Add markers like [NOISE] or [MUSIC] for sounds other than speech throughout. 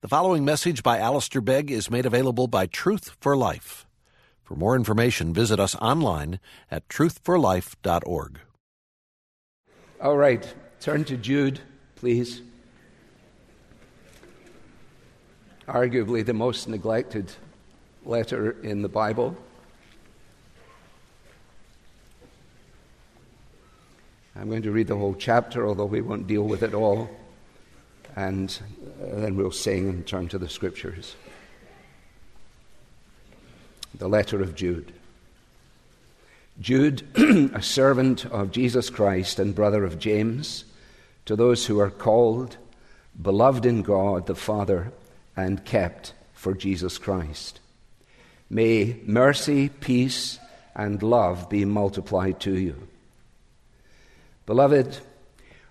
The following message by Alistair Begg is made available by Truth for Life. For more information, visit us online at truthforlife.org. All right, turn to Jude, please. Arguably the most neglected letter in the Bible. I'm going to read the whole chapter, although we won't deal with it all and uh, then we'll sing and turn to the scriptures. The letter of Jude. Jude, [CLEARS THROAT] a servant of Jesus Christ and brother of James, to those who are called, beloved in God the Father, and kept for Jesus Christ. May mercy, peace, and love be multiplied to you. Beloved,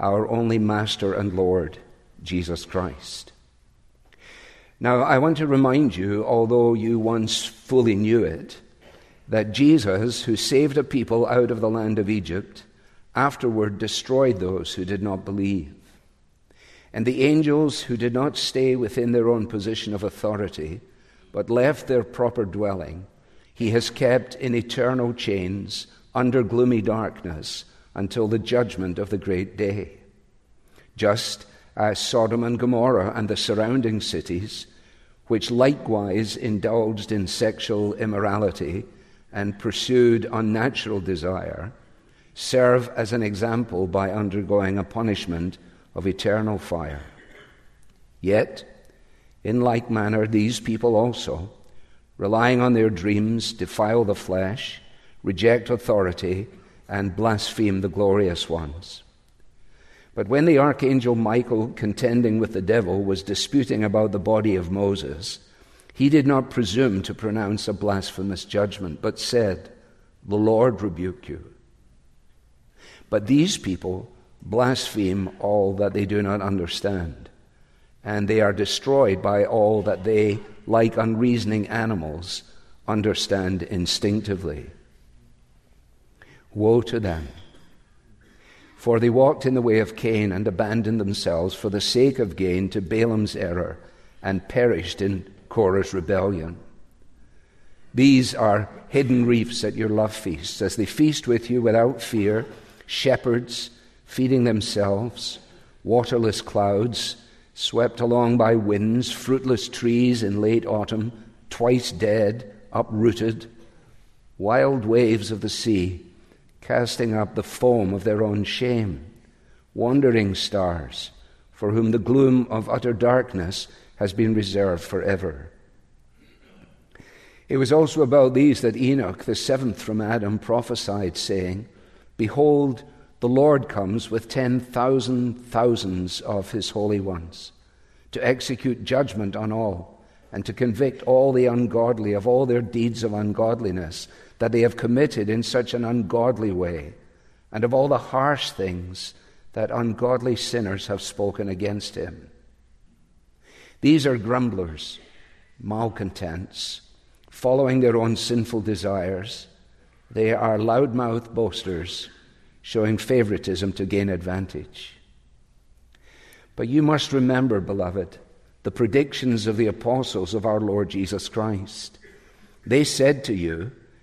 our only Master and Lord, Jesus Christ. Now, I want to remind you, although you once fully knew it, that Jesus, who saved a people out of the land of Egypt, afterward destroyed those who did not believe. And the angels who did not stay within their own position of authority, but left their proper dwelling, he has kept in eternal chains under gloomy darkness until the judgment of the great day. Just as Sodom and Gomorrah and the surrounding cities, which likewise indulged in sexual immorality and pursued unnatural desire, serve as an example by undergoing a punishment of eternal fire. Yet, in like manner, these people also, relying on their dreams, defile the flesh, reject authority, and blaspheme the glorious ones. But when the archangel Michael, contending with the devil, was disputing about the body of Moses, he did not presume to pronounce a blasphemous judgment, but said, The Lord rebuke you. But these people blaspheme all that they do not understand, and they are destroyed by all that they, like unreasoning animals, understand instinctively. Woe to them! For they walked in the way of Cain and abandoned themselves for the sake of gain to Balaam's error and perished in Korah's rebellion. These are hidden reefs at your love feasts, as they feast with you without fear, shepherds feeding themselves, waterless clouds, swept along by winds, fruitless trees in late autumn, twice dead, uprooted, wild waves of the sea casting up the foam of their own shame, wandering stars, for whom the gloom of utter darkness has been reserved forever. It was also about these that Enoch, the seventh from Adam, prophesied, saying, Behold, the Lord comes with ten thousand thousands of his holy ones to execute judgment on all and to convict all the ungodly of all their deeds of ungodliness that they have committed in such an ungodly way, and of all the harsh things that ungodly sinners have spoken against him. These are grumblers, malcontents, following their own sinful desires. They are loudmouth boasters, showing favoritism to gain advantage. But you must remember, beloved, the predictions of the apostles of our Lord Jesus Christ. They said to you,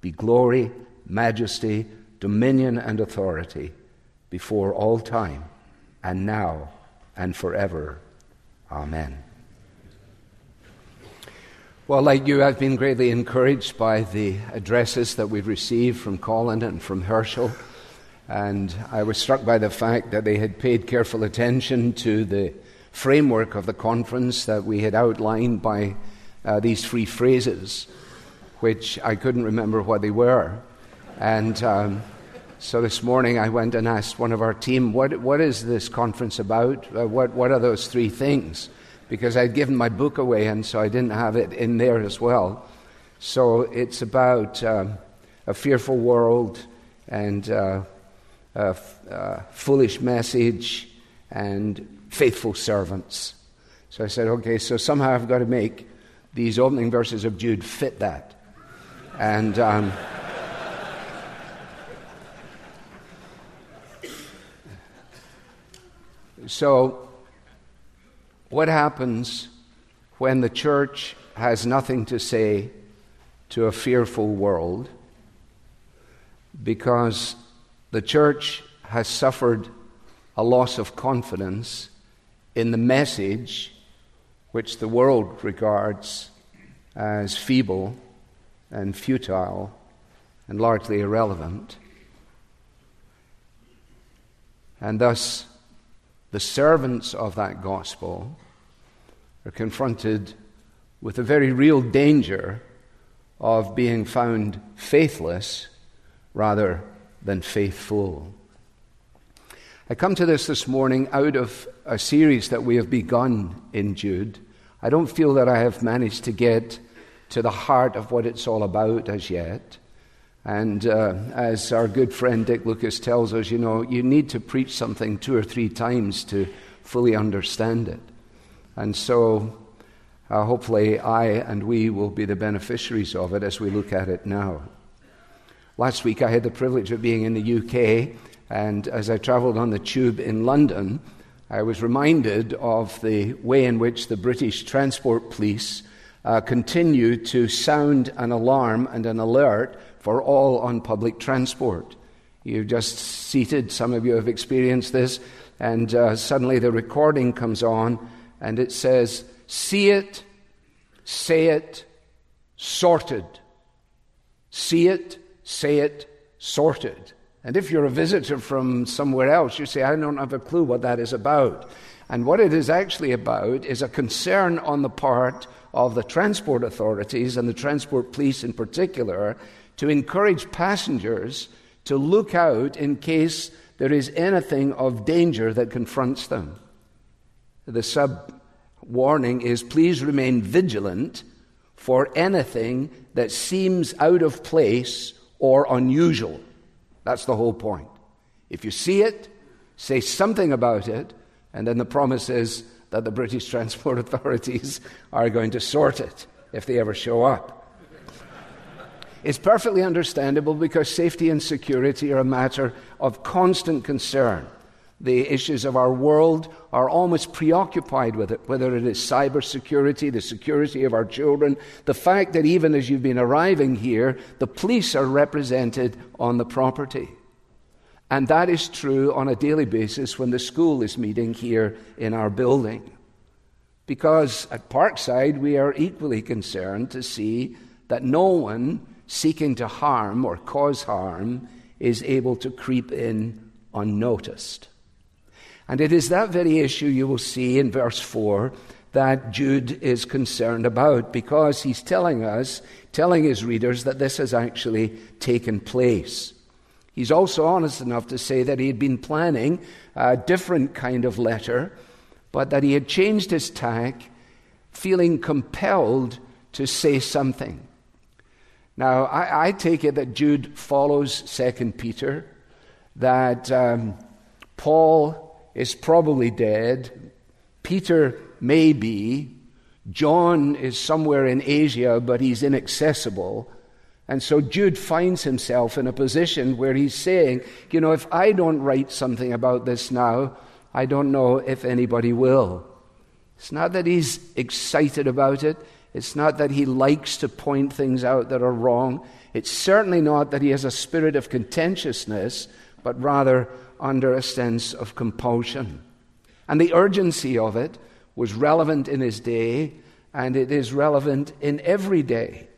be glory, majesty, dominion, and authority before all time, and now and forever. Amen. Well, like you, I've been greatly encouraged by the addresses that we've received from Colin and from Herschel. And I was struck by the fact that they had paid careful attention to the framework of the conference that we had outlined by uh, these three phrases, which I couldn't remember what they were. And um, so this morning I went and asked one of our team, What, what is this conference about? Uh, what, what are those three things? because I'd given my book away, and so I didn't have it in there as well. So it's about um, a fearful world and uh, a foolish message and faithful servants. So I said, okay, so somehow I've got to make these opening verses of Jude fit that. And. Um, so what happens when the church has nothing to say to a fearful world because the church has suffered a loss of confidence in the message which the world regards as feeble and futile and largely irrelevant. And thus, the servants of that gospel are confronted with a very real danger of being found faithless rather than faithful. I come to this this morning out of a series that we have begun in Jude. I don't feel that I have managed to get to the heart of what it's all about as yet. And uh, as our good friend Dick Lucas tells us, you know, you need to preach something two or three times to fully understand it. And so, uh, hopefully, I and we will be the beneficiaries of it as we look at it now. Last week, I had the privilege of being in the UK, and as I traveled on the tube in London, I was reminded of the way in which the British Transport Police uh, continue to sound an alarm and an alert for all on public transport. You've just seated, some of you have experienced this, and uh, suddenly the recording comes on and it says, See it, say it, sorted. See it, say it, sorted. And if you're a visitor from somewhere else, you say, I don't have a clue what that is about. And what it is actually about is a concern on the part of the transport authorities and the transport police in particular to encourage passengers to look out in case there is anything of danger that confronts them. The sub warning is please remain vigilant for anything that seems out of place or unusual. That's the whole point. If you see it, say something about it, and then the promise is that the British transport [LAUGHS] authorities are going to sort it if they ever show up. It's perfectly understandable because safety and security are a matter of constant concern. The issues of our world are almost preoccupied with it, whether it is cybersecurity, the security of our children, the fact that even as you've been arriving here, the police are represented on the property. And that is true on a daily basis when the school is meeting here in our building. Because at Parkside, we are equally concerned to see that no one seeking to harm or cause harm is able to creep in unnoticed. And it is that very issue you will see in verse 4 that Jude is concerned about because he's telling us, telling his readers, that this has actually taken place. He's also honest enough to say that he had been planning a different kind of letter, but that he had changed his tack, feeling compelled to say something. Now, I, I take it that Jude follows 2 Peter, that um, Paul is probably dead, Peter may be, John is somewhere in Asia, but he's inaccessible. And so Jude finds himself in a position where he's saying, you know, if I don't write something about this now, I don't know if anybody will. It's not that he's excited about it. It's not that he likes to point things out that are wrong. It's certainly not that he has a spirit of contentiousness, but rather under a sense of compulsion. And the urgency of it was relevant in his day, and it is relevant in every day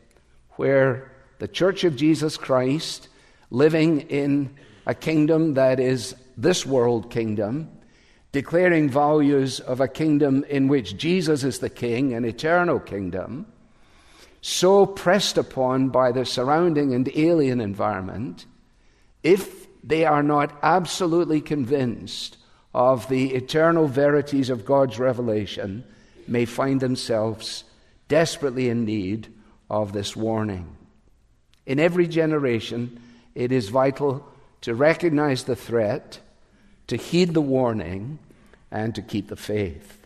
where the Church of Jesus Christ, living in a kingdom that is this world kingdom, declaring values of a kingdom in which Jesus is the king, an eternal kingdom, so pressed upon by the surrounding and alien environment, if they are not absolutely convinced of the eternal verities of God's revelation, may find themselves desperately in need of this warning. In every generation, it is vital to recognize the threat, to heed the warning, and to keep the faith.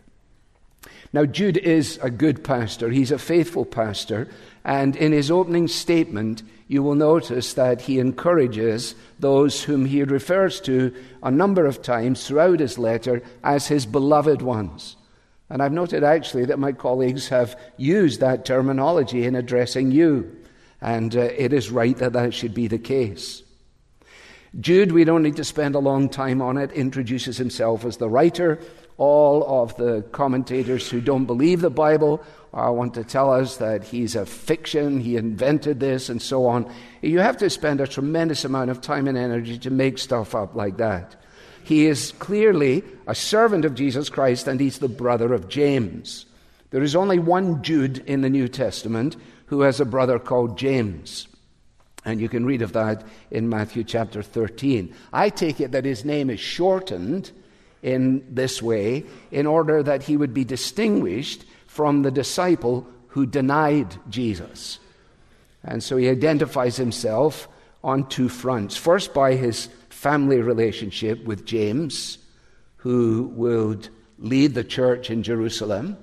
Now, Jude is a good pastor, he's a faithful pastor, and in his opening statement, you will notice that he encourages those whom he refers to a number of times throughout his letter as his beloved ones. And I've noted actually that my colleagues have used that terminology in addressing you, and uh, it is right that that should be the case. Jude, we don't need to spend a long time on it, introduces himself as the writer. All of the commentators who don't believe the Bible uh, want to tell us that he's a fiction, he invented this, and so on. You have to spend a tremendous amount of time and energy to make stuff up like that. He is clearly a servant of Jesus Christ, and he's the brother of James. There is only one Jude in the New Testament who has a brother called James. And you can read of that in Matthew chapter 13. I take it that his name is shortened in this way in order that he would be distinguished from the disciple who denied Jesus. And so he identifies himself on two fronts. First, by his family relationship with James, who would lead the church in Jerusalem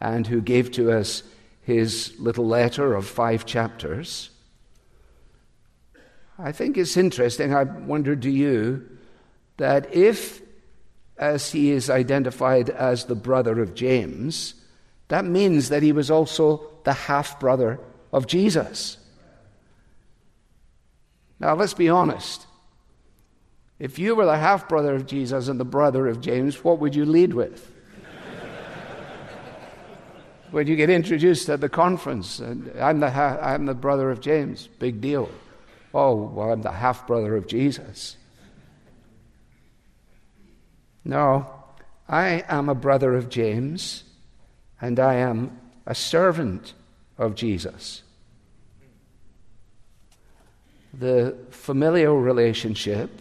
and who gave to us his little letter of five chapters. I think it's interesting. I wonder, do you, that if, as he is identified as the brother of James, that means that he was also the half brother of Jesus. Now, let's be honest. If you were the half brother of Jesus and the brother of James, what would you lead with? When you get introduced at the conference, and I'm the, ha- I'm the brother of James, big deal. Oh, well, I'm the half brother of Jesus. No, I am a brother of James, and I am a servant of Jesus. The familial relationship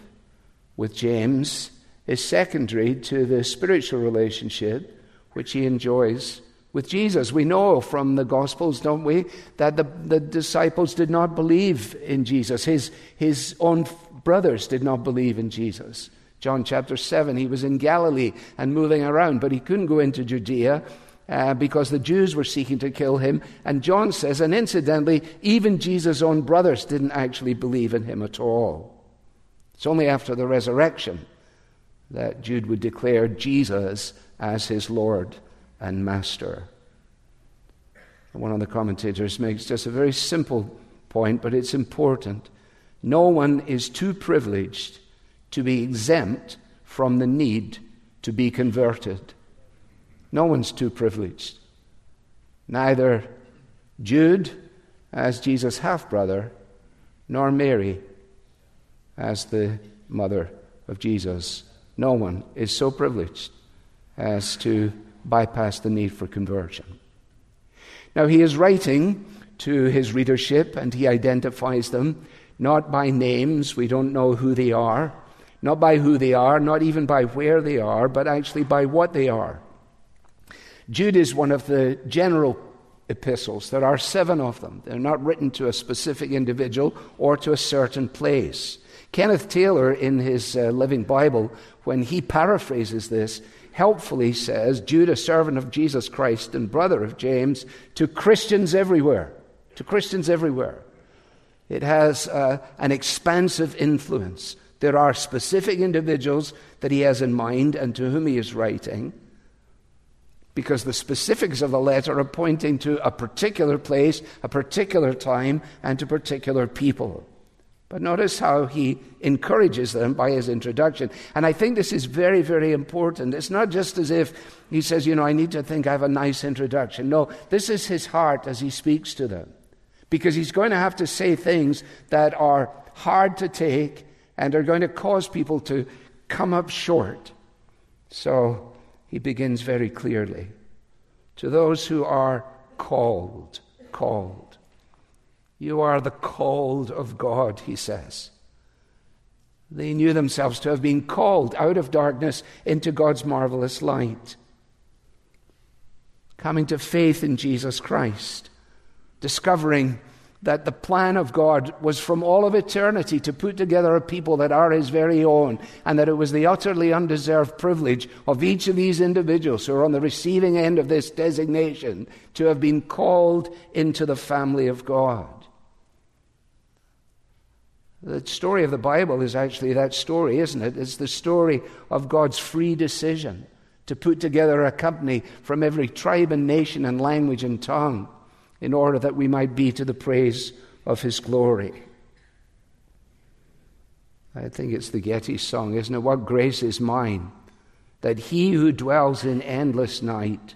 with James is secondary to the spiritual relationship which he enjoys with Jesus. We know from the Gospels, don't we, that the, the disciples did not believe in Jesus. His, his own brothers did not believe in Jesus. John chapter 7, he was in Galilee and moving around, but he couldn't go into Judea uh, because the Jews were seeking to kill him. And John says, and incidentally, even Jesus' own brothers didn't actually believe in him at all. It's only after the resurrection that Jude would declare Jesus as his Lord and master. One of the commentators makes just a very simple point, but it's important. No one is too privileged to be exempt from the need to be converted. No one's too privileged. Neither Jude, as Jesus' half brother, nor Mary, as the mother of Jesus. No one is so privileged as to bypass the need for conversion. Now, he is writing to his readership and he identifies them not by names, we don't know who they are, not by who they are, not even by where they are, but actually by what they are. Jude is one of the general epistles. There are seven of them. They're not written to a specific individual or to a certain place. Kenneth Taylor, in his uh, Living Bible, when he paraphrases this, helpfully says, Jude, a servant of Jesus Christ and brother of James, to Christians everywhere. To Christians everywhere. It has uh, an expansive influence. There are specific individuals that he has in mind and to whom he is writing, because the specifics of the letter are pointing to a particular place, a particular time, and to particular people. But notice how he encourages them by his introduction. And I think this is very, very important. It's not just as if he says, you know, I need to think I have a nice introduction. No, this is his heart as he speaks to them. Because he's going to have to say things that are hard to take and are going to cause people to come up short. So he begins very clearly. To those who are called, called. You are the called of God, he says. They knew themselves to have been called out of darkness into God's marvelous light. Coming to faith in Jesus Christ, discovering that the plan of God was from all of eternity to put together a people that are His very own, and that it was the utterly undeserved privilege of each of these individuals who are on the receiving end of this designation to have been called into the family of God. The story of the Bible is actually that story, isn't it? It's the story of God's free decision to put together a company from every tribe and nation and language and tongue in order that we might be to the praise of His glory. I think it's the Getty song, isn't it? What grace is mine that He who dwells in endless night,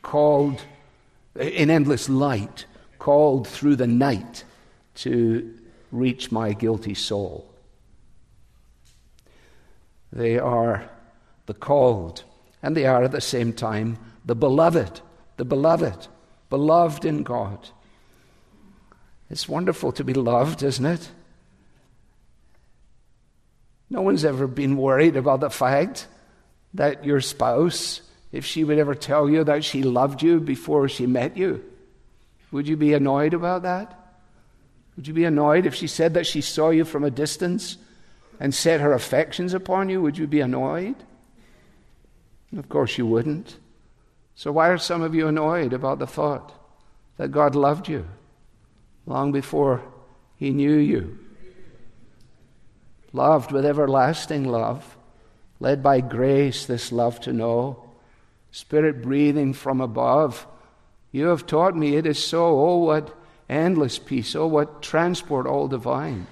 called, in endless light, called through the night to reach my guilty soul. They are the called, and they are at the same time the beloved, the beloved, beloved in God. It's wonderful to be loved, isn't it? No one's ever been worried about the fact that your spouse, if she would ever tell you that she loved you before she met you, would you be annoyed about that? Would you be annoyed if she said that she saw you from a distance and set her affections upon you? Would you be annoyed? Of course you wouldn't. So, why are some of you annoyed about the thought that God loved you long before He knew you? Loved with everlasting love, led by grace, this love to know, Spirit breathing from above. You have taught me it is so. Oh, what endless peace. Oh, what transport all divine.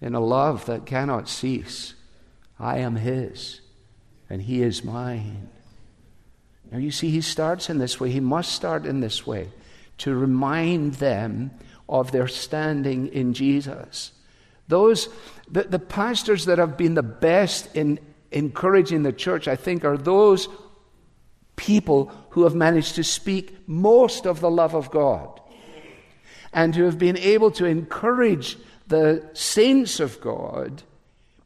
In a love that cannot cease. I am His, and He is mine. Now, you see, He starts in this way. He must start in this way to remind them of their standing in Jesus. Those, the, the pastors that have been the best in encouraging the church, I think, are those people who have managed to speak most of the love of God and who have been able to encourage the saints of God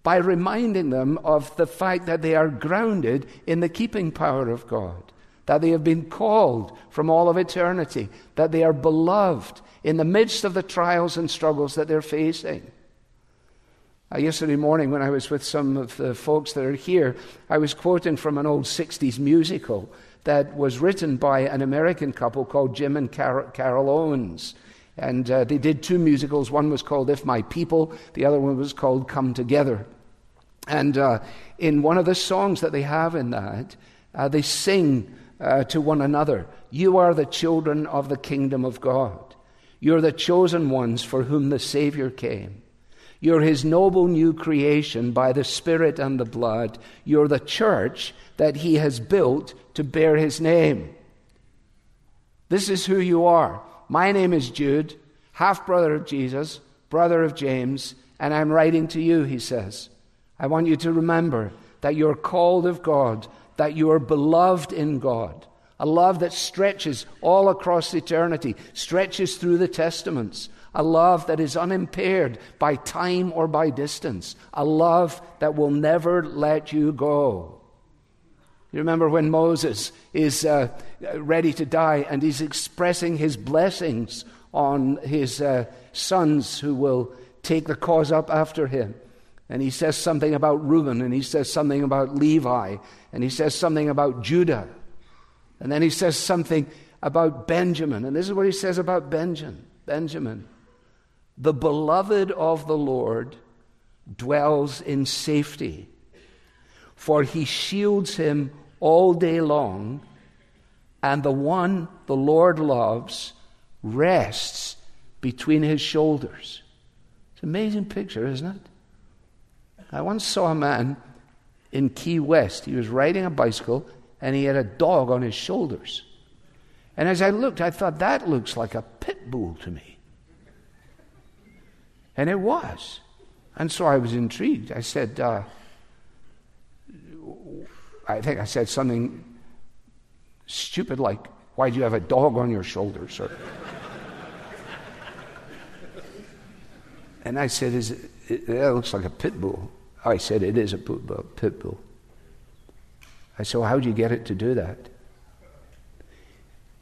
by reminding them of the fact that they are grounded in the keeping power of God, that they have been called from all of eternity, that they are beloved in the midst of the trials and struggles that they're facing. Uh, yesterday morning, when I was with some of the folks that are here, I was quoting from an old 60s musical that was written by an American couple called Jim and Carol, Carol Owens. And uh, they did two musicals. One was called If My People, the other one was called Come Together. And uh, in one of the songs that they have in that, uh, they sing uh, to one another You are the children of the kingdom of God. You're the chosen ones for whom the Savior came. You're his noble new creation by the Spirit and the blood. You're the church that he has built to bear his name. This is who you are. My name is Jude, half brother of Jesus, brother of James, and I'm writing to you, he says. I want you to remember that you're called of God, that you are beloved in God. A love that stretches all across eternity, stretches through the Testaments. A love that is unimpaired by time or by distance. A love that will never let you go. You remember when Moses is uh, ready to die and he's expressing his blessings on his uh, sons who will take the cause up after him. And he says something about Reuben, and he says something about Levi, and he says something about Judah. And then he says something about Benjamin. And this is what he says about Benjamin. Benjamin. The beloved of the Lord dwells in safety, for he shields him all day long, and the one the Lord loves rests between his shoulders. It's an amazing picture, isn't it? I once saw a man in Key West. He was riding a bicycle and he had a dog on his shoulders. And as I looked, I thought, that looks like a pit bull to me. And it was. And so I was intrigued. I said, uh, I think I said something stupid like, Why do you have a dog on your shoulders? Or, and I said, Is it, it, That looks like a pit bull. I said, It is a pit bull. I said, Well, how'd you get it to do that?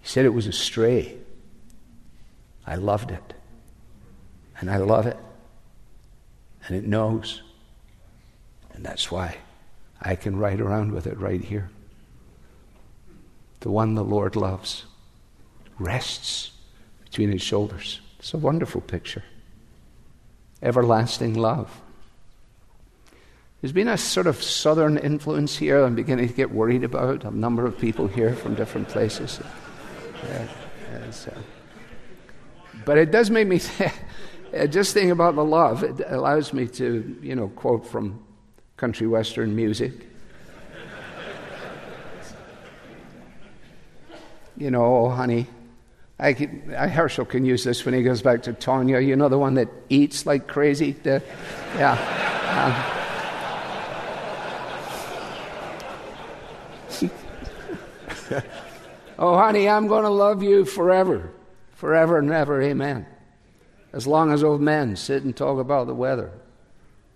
He said it was a stray. I loved it. And I love it. And it knows. And that's why I can ride around with it right here. The one the Lord loves rests between his shoulders. It's a wonderful picture. Everlasting love. There's been a sort of southern influence here I'm beginning to get worried about. A number of people here from different places. Uh, but it does make me [LAUGHS] just think about the love. It allows me to, you know, quote from country western music. you know, oh, honey. I, can, I, Herschel can use this when he goes back to Tonya. You know, the one that eats like crazy? The, yeah. Um, [LAUGHS] oh, honey, I'm going to love you forever, forever and ever. Amen. As long as old men sit and talk about the weather,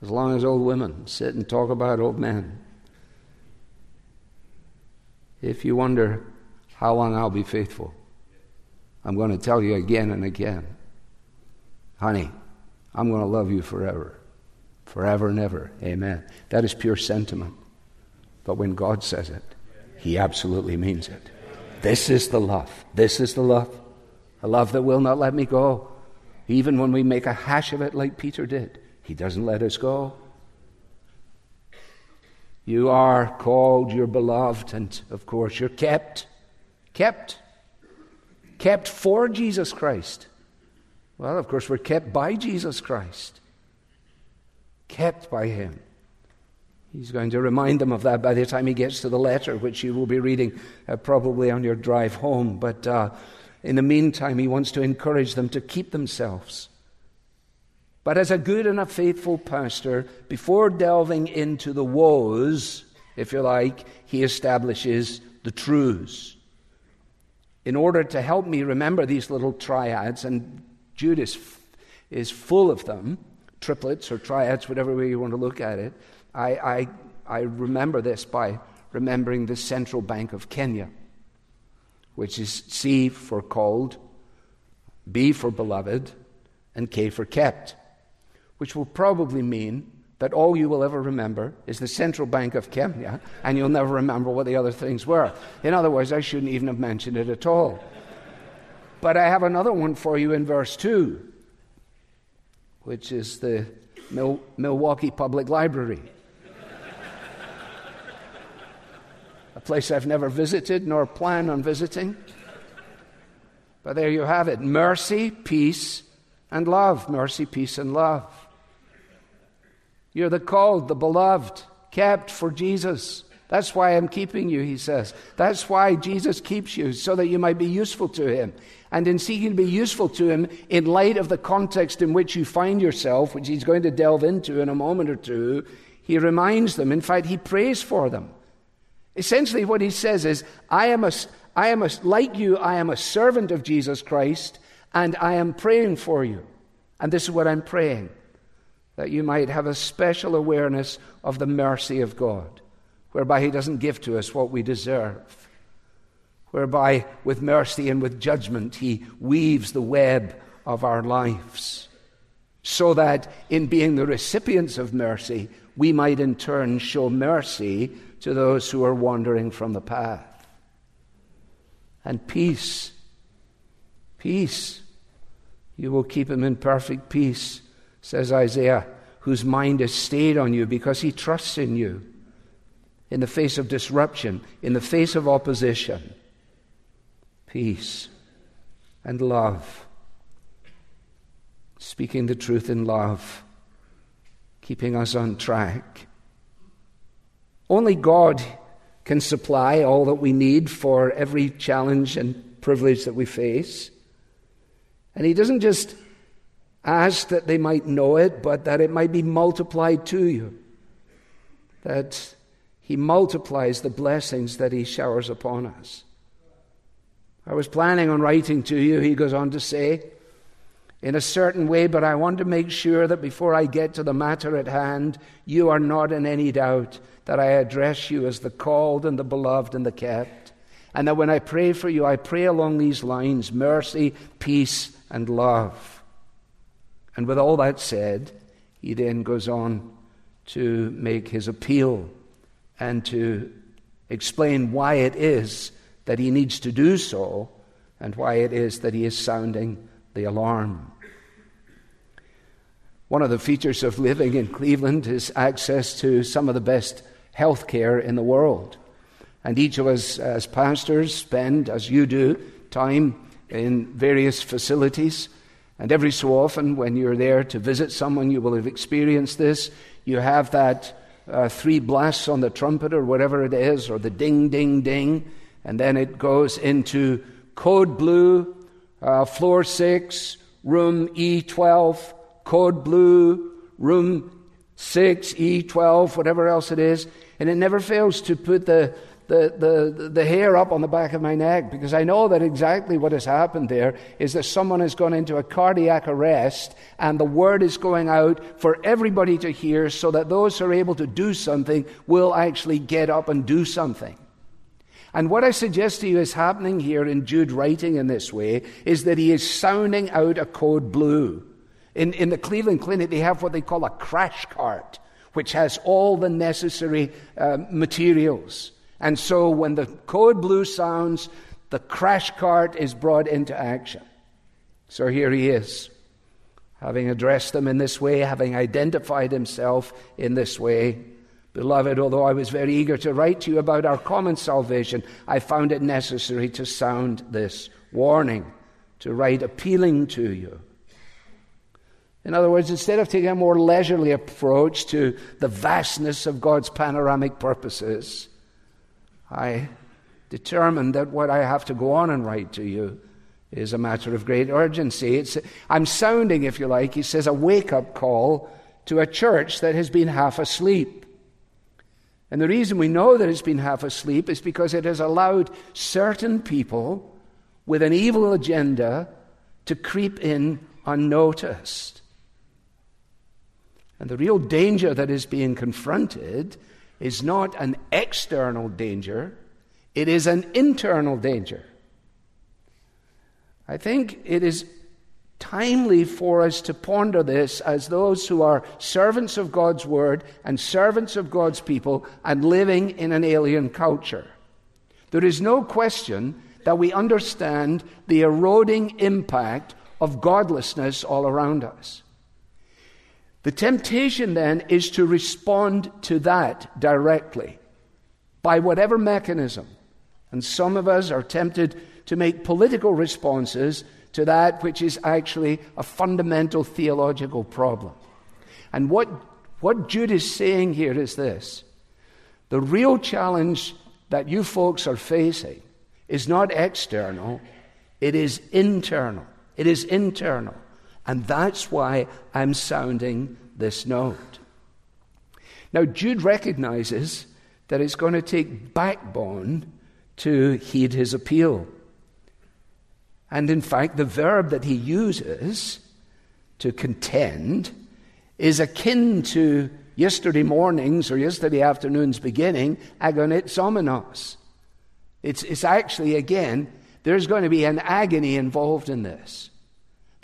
as long as old women sit and talk about old men. If you wonder how long I'll be faithful, I'm going to tell you again and again. Honey, I'm going to love you forever, forever and ever. Amen. That is pure sentiment. But when God says it, he absolutely means it. This is the love. This is the love. A love that will not let me go. Even when we make a hash of it like Peter did, he doesn't let us go. You are called, you're beloved, and of course you're kept. Kept. Kept for Jesus Christ. Well, of course, we're kept by Jesus Christ. Kept by Him. He's going to remind them of that by the time he gets to the letter, which you will be reading uh, probably on your drive home. But uh, in the meantime, he wants to encourage them to keep themselves. But as a good and a faithful pastor, before delving into the woes, if you like, he establishes the truths. In order to help me remember these little triads, and Judas is full of them, triplets or triads, whatever way you want to look at it. I, I, I remember this by remembering the Central Bank of Kenya, which is C for called, B for beloved, and K for kept, which will probably mean that all you will ever remember is the Central Bank of Kenya, and you'll never remember what the other things were. In other words, I shouldn't even have mentioned it at all. But I have another one for you in verse 2, which is the Mil- Milwaukee Public Library. a place I've never visited nor plan on visiting. But there you have it mercy, peace, and love. Mercy, peace, and love. You're the called, the beloved, kept for Jesus. That's why I'm keeping you, he says. That's why Jesus keeps you, so that you might be useful to him. And in seeking to be useful to him, in light of the context in which you find yourself, which he's going to delve into in a moment or two, he reminds them. In fact, he prays for them. Essentially, what he says is, I am, a, I am a, like you, I am a servant of Jesus Christ, and I am praying for you. And this is what I'm praying that you might have a special awareness of the mercy of God, whereby he doesn't give to us what we deserve, whereby with mercy and with judgment he weaves the web of our lives so that in being the recipients of mercy, we might in turn show mercy to those who are wandering from the path. And peace, peace, you will keep him in perfect peace, says Isaiah, whose mind is stayed on you because he trusts in you in the face of disruption, in the face of opposition. Peace and love. Speaking the truth in love, keeping us on track. Only God can supply all that we need for every challenge and privilege that we face. And He doesn't just ask that they might know it, but that it might be multiplied to you. That He multiplies the blessings that He showers upon us. I was planning on writing to you, he goes on to say, in a certain way, but I want to make sure that before I get to the matter at hand, you are not in any doubt that I address you as the called and the beloved and the kept. And that when I pray for you, I pray along these lines mercy, peace, and love. And with all that said, he then goes on to make his appeal and to explain why it is that he needs to do so and why it is that he is sounding the alarm. One of the features of living in Cleveland is access to some of the best health care in the world. And each of us, as pastors, spend, as you do, time in various facilities. And every so often, when you're there to visit someone, you will have experienced this. You have that uh, three blasts on the trumpet or whatever it is, or the ding, ding, ding and then it goes into code blue, uh, floor six, room E12, code blue, room six, E12, whatever else it is. And it never fails to put the, the, the, the hair up on the back of my neck because I know that exactly what has happened there is that someone has gone into a cardiac arrest and the word is going out for everybody to hear so that those who are able to do something will actually get up and do something. And what I suggest to you is happening here in Jude writing in this way is that he is sounding out a code blue. In, in the Cleveland Clinic, they have what they call a crash cart, which has all the necessary uh, materials. And so when the code blue sounds, the crash cart is brought into action. So here he is, having addressed them in this way, having identified himself in this way. Beloved, although I was very eager to write to you about our common salvation, I found it necessary to sound this warning, to write appealing to you. In other words, instead of taking a more leisurely approach to the vastness of God's panoramic purposes, I determined that what I have to go on and write to you is a matter of great urgency. It's, I'm sounding, if you like, he says, a wake up call to a church that has been half asleep. And the reason we know that it's been half asleep is because it has allowed certain people with an evil agenda to creep in unnoticed. And the real danger that is being confronted is not an external danger, it is an internal danger. I think it is timely for us to ponder this as those who are servants of God's Word and servants of God's people and living in an alien culture. There is no question that we understand the eroding impact of godlessness all around us. The temptation then is to respond to that directly by whatever mechanism. And some of us are tempted to make political responses to that which is actually a fundamental theological problem. And what, what Jude is saying here is this the real challenge that you folks are facing is not external, it is internal. It is internal. And that's why I'm sounding this note. Now, Jude recognizes that it's going to take backbone to heed his appeal. And in fact, the verb that he uses to contend is akin to yesterday morning's or yesterday afternoon's beginning, agonizomai. It's, it's actually, again, there's going to be an agony involved in this.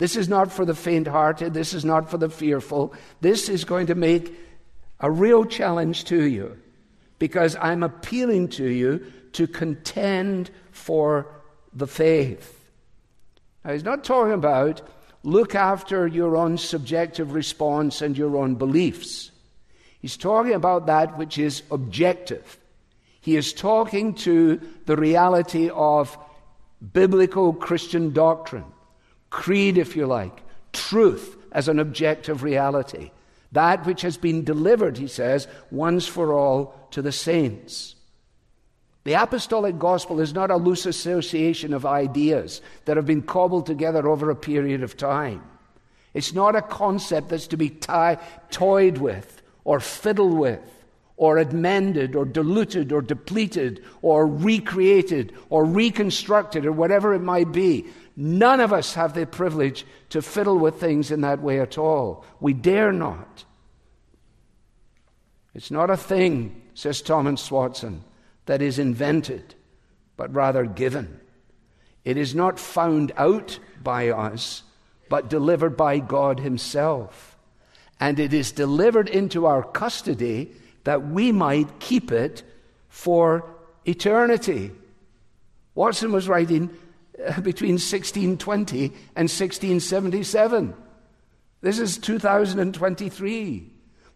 This is not for the faint hearted. This is not for the fearful. This is going to make a real challenge to you because I'm appealing to you to contend for the faith. Now, he's not talking about look after your own subjective response and your own beliefs. He's talking about that which is objective. He is talking to the reality of biblical Christian doctrine, creed, if you like, truth as an objective reality. That which has been delivered, he says, once for all to the saints. The apostolic gospel is not a loose association of ideas that have been cobbled together over a period of time. It's not a concept that's to be tie, toyed with or fiddled with or amended or diluted or depleted or recreated or reconstructed or whatever it might be. None of us have the privilege to fiddle with things in that way at all. We dare not. It's not a thing, says Thomas Watson, that is invented, but rather given. It is not found out by us, but delivered by God Himself. And it is delivered into our custody that we might keep it for eternity. Watson was writing uh, between 1620 and 1677. This is 2023.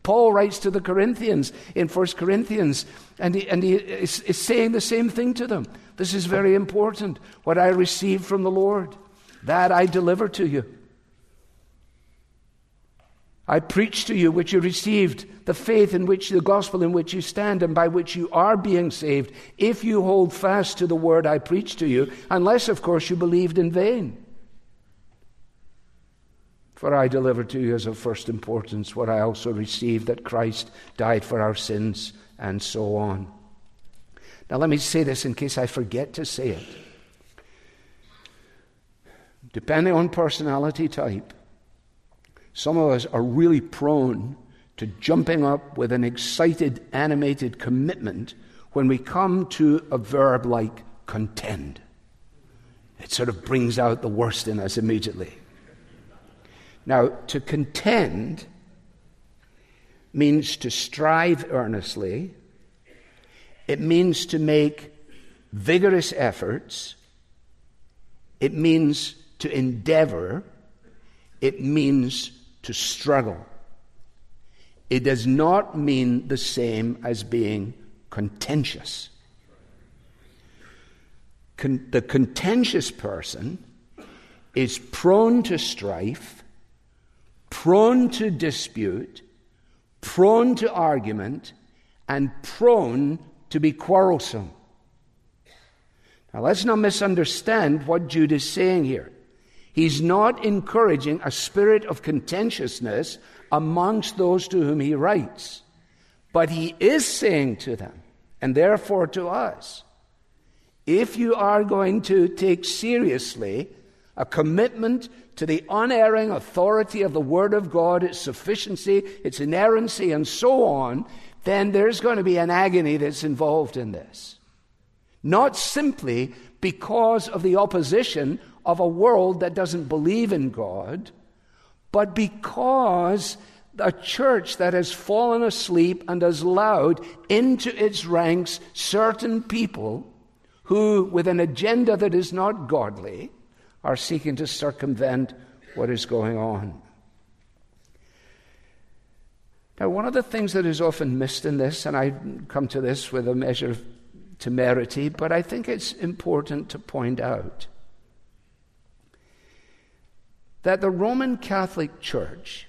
Paul writes to the Corinthians in 1 Corinthians, and he, and he is, is saying the same thing to them. This is very important. What I received from the Lord, that I deliver to you. I preach to you which you received, the faith in which the gospel in which you stand and by which you are being saved, if you hold fast to the word I preach to you, unless, of course, you believed in vain. For I delivered to you as of first importance what I also received that Christ died for our sins, and so on. Now, let me say this in case I forget to say it. Depending on personality type, some of us are really prone to jumping up with an excited, animated commitment when we come to a verb like contend. It sort of brings out the worst in us immediately. Now, to contend means to strive earnestly, it means to make vigorous efforts, it means to endeavor, it means to struggle. It does not mean the same as being contentious. Con- the contentious person is prone to strife, prone to dispute, prone to argument, and prone to be quarrelsome. Now, let's not misunderstand what Jude is saying here. He's not encouraging a spirit of contentiousness amongst those to whom he writes. But he is saying to them, and therefore to us, if you are going to take seriously a commitment to the unerring authority of the Word of God, its sufficiency, its inerrancy, and so on, then there's going to be an agony that's involved in this. Not simply because of the opposition of a world that doesn't believe in God, but because a church that has fallen asleep and has allowed into its ranks certain people who, with an agenda that is not godly, are seeking to circumvent what is going on. Now, one of the things that is often missed in this, and I come to this with a measure of temerity, but I think it's important to point out that the Roman Catholic Church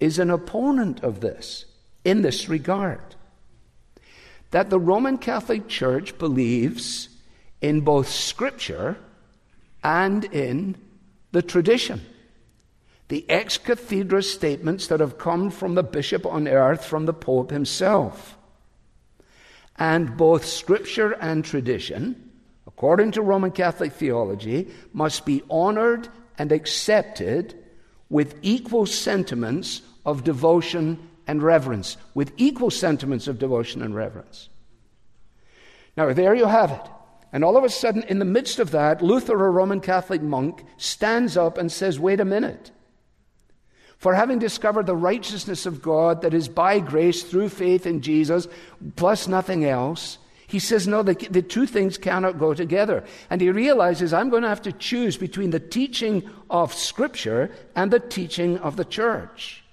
is an opponent of this in this regard. That the Roman Catholic Church believes in both Scripture and in the tradition. The ex cathedra statements that have come from the bishop on earth, from the Pope himself. And both Scripture and tradition, according to Roman Catholic theology, must be honored and accepted with equal sentiments of devotion and reverence. With equal sentiments of devotion and reverence. Now, there you have it. And all of a sudden, in the midst of that, Luther, a Roman Catholic monk, stands up and says, Wait a minute. For having discovered the righteousness of God that is by grace through faith in Jesus, plus nothing else, he says, No, the, the two things cannot go together. And he realizes, I'm going to have to choose between the teaching of Scripture and the teaching of the church.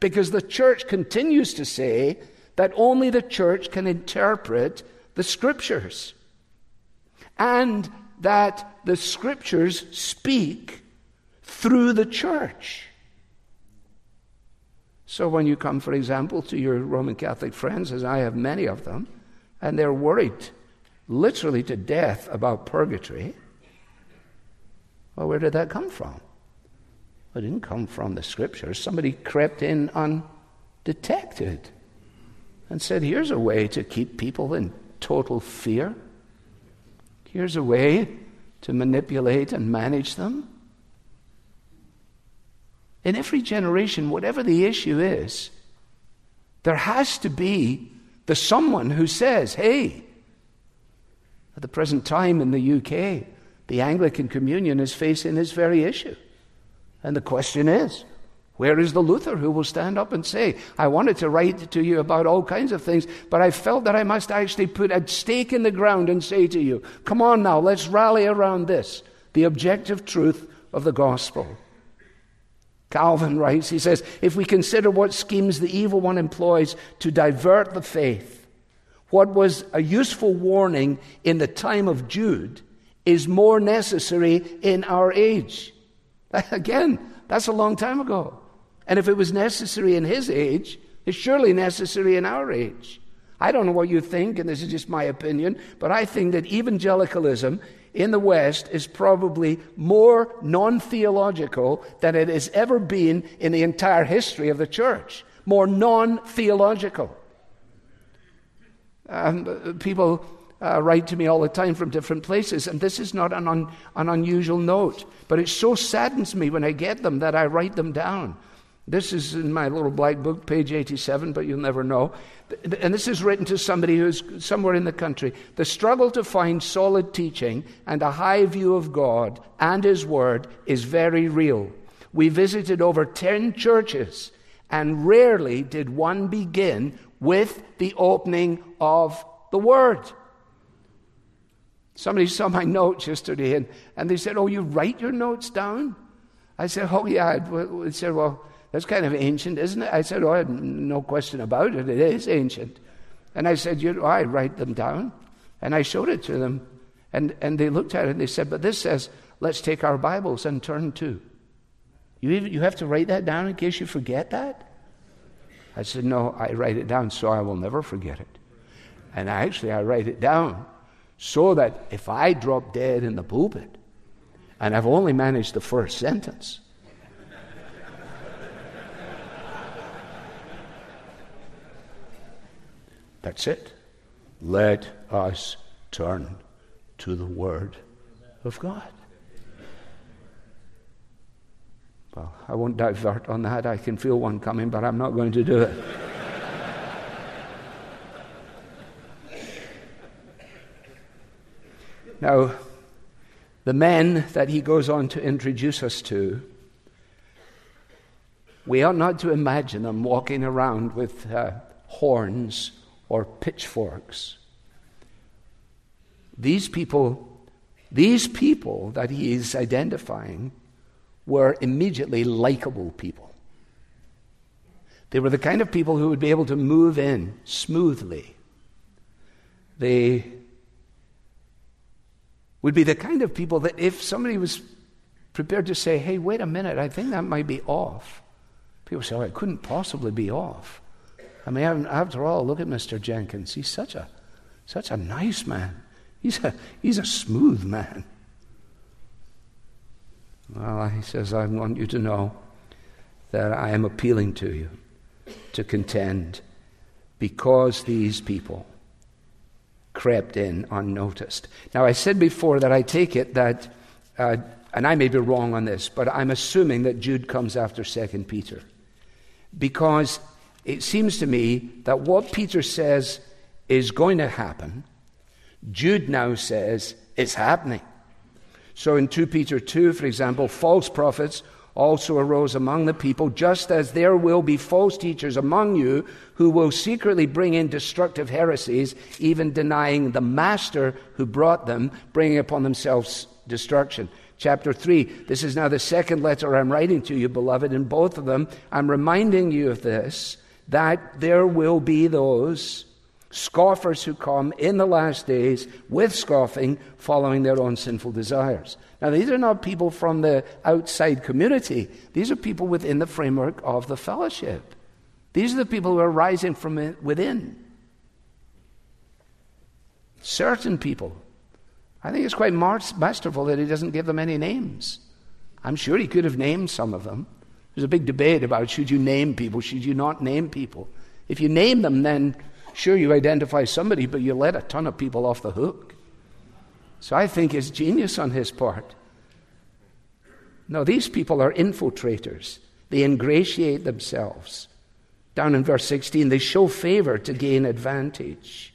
Because the church continues to say that only the church can interpret the Scriptures and that the scriptures speak through the church. So when you come, for example, to your Roman Catholic friends, as I have many of them, and they're worried literally to death about purgatory, well, where did that come from? It didn't come from the scriptures. Somebody crept in undetected and said, here's a way to keep people in total fear. Here's a way to manipulate and manage them. In every generation, whatever the issue is, there has to be the someone who says, hey, at the present time in the UK, the Anglican Communion is facing this very issue. And the question is, where is the Luther who will stand up and say, I wanted to write to you about all kinds of things, but I felt that I must actually put a stake in the ground and say to you, come on now, let's rally around this, the objective truth of the gospel. Calvin writes, he says, if we consider what schemes the evil one employs to divert the faith, what was a useful warning in the time of Jude is more necessary in our age. [LAUGHS] Again, that's a long time ago. And if it was necessary in his age, it's surely necessary in our age. I don't know what you think, and this is just my opinion, but I think that evangelicalism in the West is probably more non theological than it has ever been in the entire history of the church. More non theological. Um, people uh, write to me all the time from different places, and this is not an, un, an unusual note, but it so saddens me when I get them that I write them down. This is in my little black book, page 87, but you'll never know. And this is written to somebody who's somewhere in the country. The struggle to find solid teaching and a high view of God and His Word is very real. We visited over 10 churches, and rarely did one begin with the opening of the Word. Somebody saw my [LAUGHS] notes yesterday, and, and they said, Oh, you write your notes down? I said, Oh, yeah. They said, Well, that's kind of ancient, isn't it? I said, Oh, no question about it. It is ancient. And I said, You know, I write them down. And I showed it to them. And, and they looked at it and they said, But this says, let's take our Bibles and turn to. You, even, you have to write that down in case you forget that? I said, No, I write it down so I will never forget it. And actually, I write it down so that if I drop dead in the pulpit and I've only managed the first sentence, That's it. Let us turn to the Word of God. Well, I won't divert on that. I can feel one coming, but I'm not going to do it. [LAUGHS] now, the men that he goes on to introduce us to, we ought not to imagine them walking around with uh, horns or pitchforks. These people, these people that he is identifying were immediately likable people. They were the kind of people who would be able to move in smoothly. They would be the kind of people that if somebody was prepared to say, hey, wait a minute, I think that might be off, people say, oh, it couldn't possibly be off. I mean, after all, look at Mr. Jenkins. He's such a, such a nice man. He's a, he's a smooth man. Well, he says, I want you to know that I am appealing to you to contend because these people crept in unnoticed. Now, I said before that I take it that, uh, and I may be wrong on this, but I'm assuming that Jude comes after 2 Peter. Because it seems to me that what Peter says is going to happen Jude now says it's happening. So in 2 Peter 2, for example, false prophets also arose among the people, just as there will be false teachers among you who will secretly bring in destructive heresies, even denying the master who brought them, bringing upon themselves destruction. Chapter 3. This is now the second letter I'm writing to you, beloved. In both of them, I'm reminding you of this that there will be those scoffers who come in the last days with scoffing, following their own sinful desires. Now, these are not people from the outside community, these are people within the framework of the fellowship. These are the people who are rising from within. Certain people. I think it's quite masterful that he doesn't give them any names. I'm sure he could have named some of them. There's a big debate about should you name people, should you not name people. If you name them, then sure you identify somebody, but you let a ton of people off the hook. So I think it's genius on his part. No, these people are infiltrators. They ingratiate themselves. Down in verse 16, they show favor to gain advantage.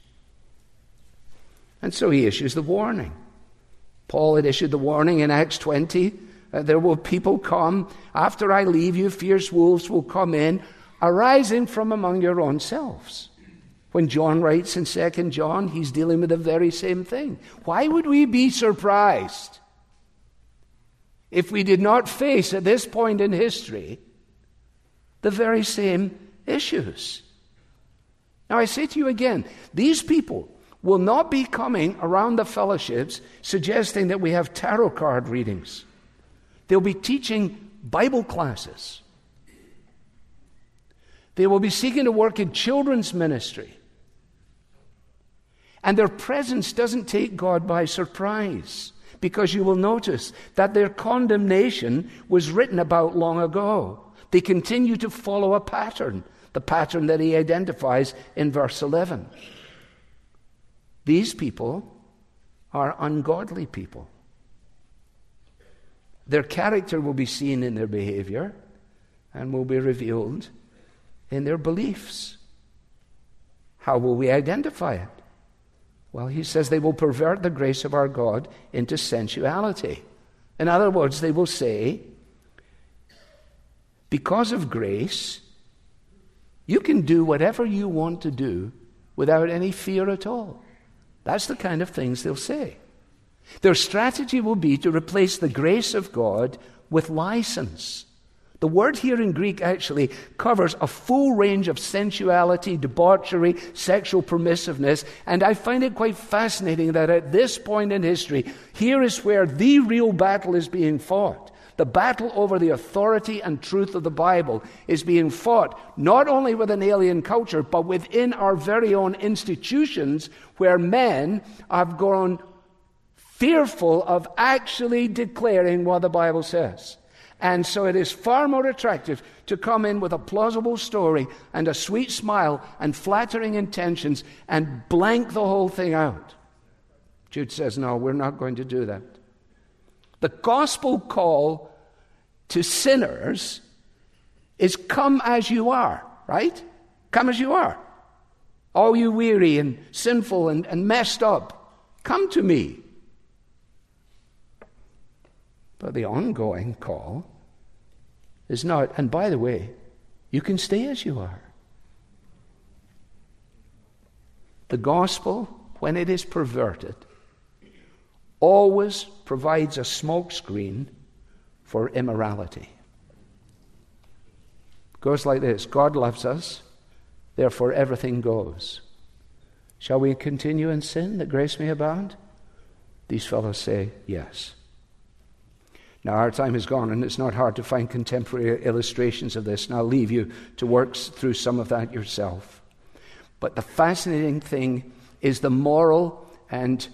And so he issues the warning. Paul had issued the warning in Acts 20 uh, there will people come. After I leave you, fierce wolves will come in, arising from among your own selves. When John writes in 2 John, he's dealing with the very same thing. Why would we be surprised if we did not face at this point in history the very same issues? Now, I say to you again, these people will not be coming around the fellowships suggesting that we have tarot card readings. They'll be teaching Bible classes. They will be seeking to work in children's ministry. And their presence doesn't take God by surprise because you will notice that their condemnation was written about long ago. They continue to follow a pattern, the pattern that he identifies in verse 11. These people are ungodly people. Their character will be seen in their behavior and will be revealed in their beliefs. How will we identify it? Well, he says they will pervert the grace of our God into sensuality. In other words, they will say, because of grace, you can do whatever you want to do without any fear at all. That's the kind of things they'll say. Their strategy will be to replace the grace of God with license. The word here in Greek actually covers a full range of sensuality, debauchery, sexual permissiveness, and I find it quite fascinating that at this point in history, here is where the real battle is being fought. The battle over the authority and truth of the Bible is being fought not only with an alien culture, but within our very own institutions where men have grown fearful of actually declaring what the Bible says. And so it is far more attractive to come in with a plausible story and a sweet smile and flattering intentions and blank the whole thing out. Jude says, No, we're not going to do that. The gospel call to sinners is come as you are, right? Come as you are. All you weary and sinful and, and messed up, come to me. But the ongoing call is not, and by the way, you can stay as you are. The gospel, when it is perverted, always provides a smokescreen for immorality. It goes like this God loves us, therefore everything goes. Shall we continue in sin that grace may abound? These fellows say, yes. Now, our time is gone, and it's not hard to find contemporary illustrations of this, and I'll leave you to work through some of that yourself. But the fascinating thing is the moral and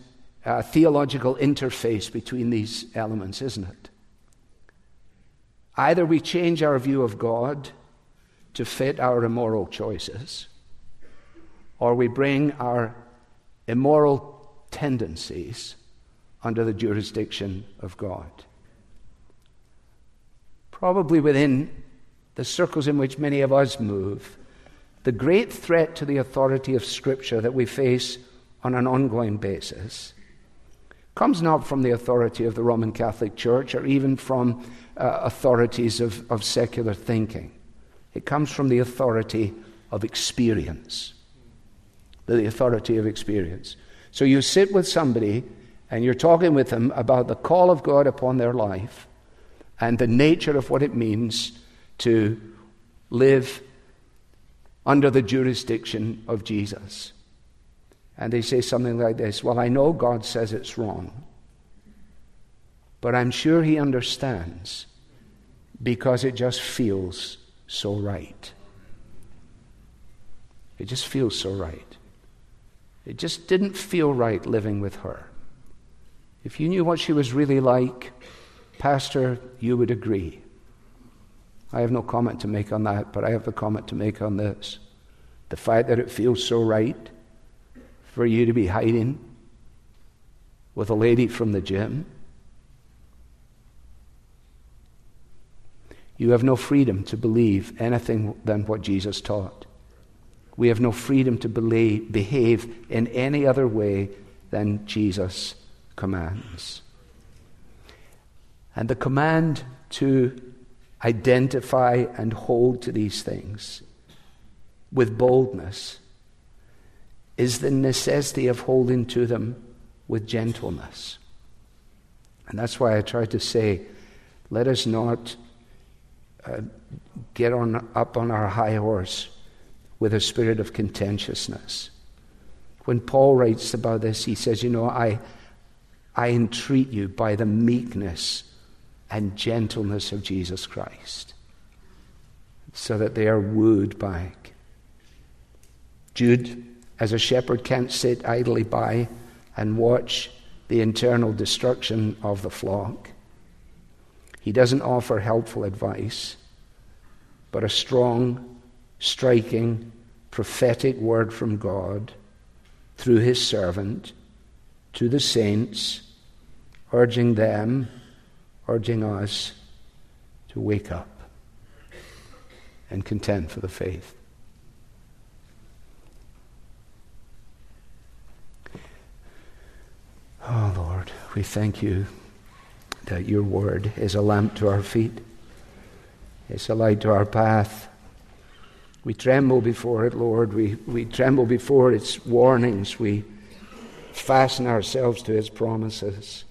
uh, theological interface between these elements, isn't it? Either we change our view of God to fit our immoral choices, or we bring our immoral tendencies under the jurisdiction of God probably within the circles in which many of us move, the great threat to the authority of Scripture that we face on an ongoing basis comes not from the authority of the Roman Catholic Church or even from uh, authorities of, of secular thinking. It comes from the authority of experience. The authority of experience. So you sit with somebody and you're talking with them about the call of God upon their life and the nature of what it means to live under the jurisdiction of Jesus. And they say something like this Well, I know God says it's wrong, but I'm sure He understands because it just feels so right. It just feels so right. It just didn't feel right living with her. If you knew what she was really like, Pastor, you would agree. I have no comment to make on that, but I have a comment to make on this. The fact that it feels so right for you to be hiding with a lady from the gym. You have no freedom to believe anything than what Jesus taught. We have no freedom to believe, behave in any other way than Jesus commands. And the command to identify and hold to these things with boldness is the necessity of holding to them with gentleness. And that's why I try to say, let us not uh, get on, up on our high horse with a spirit of contentiousness. When Paul writes about this, he says, You know, I, I entreat you by the meekness and gentleness of Jesus Christ, so that they are wooed back. Jude, as a shepherd, can't sit idly by and watch the internal destruction of the flock. He doesn't offer helpful advice, but a strong, striking, prophetic word from God through his servant to the saints, urging them urging us to wake up and contend for the faith. Oh Lord, we thank you that your word is a lamp to our feet, it's a light to our path. We tremble before it, Lord. We, we tremble before its warnings. We fasten ourselves to its promises.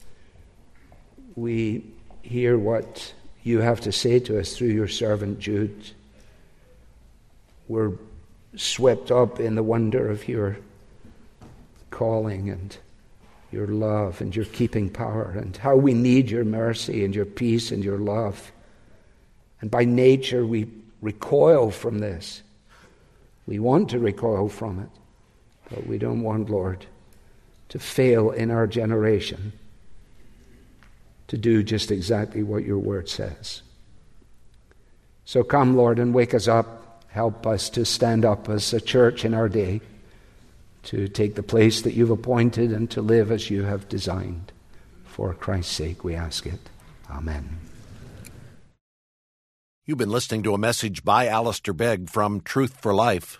We hear what you have to say to us through your servant Jude. We're swept up in the wonder of your calling and your love and your keeping power and how we need your mercy and your peace and your love. And by nature, we recoil from this. We want to recoil from it, but we don't want, Lord, to fail in our generation to do just exactly what your word says. So come, Lord, and wake us up. Help us to stand up as a church in our day, to take the place that you've appointed and to live as you have designed. For Christ's sake, we ask it. Amen. You've been listening to a message by Alistair Begg from Truth for Life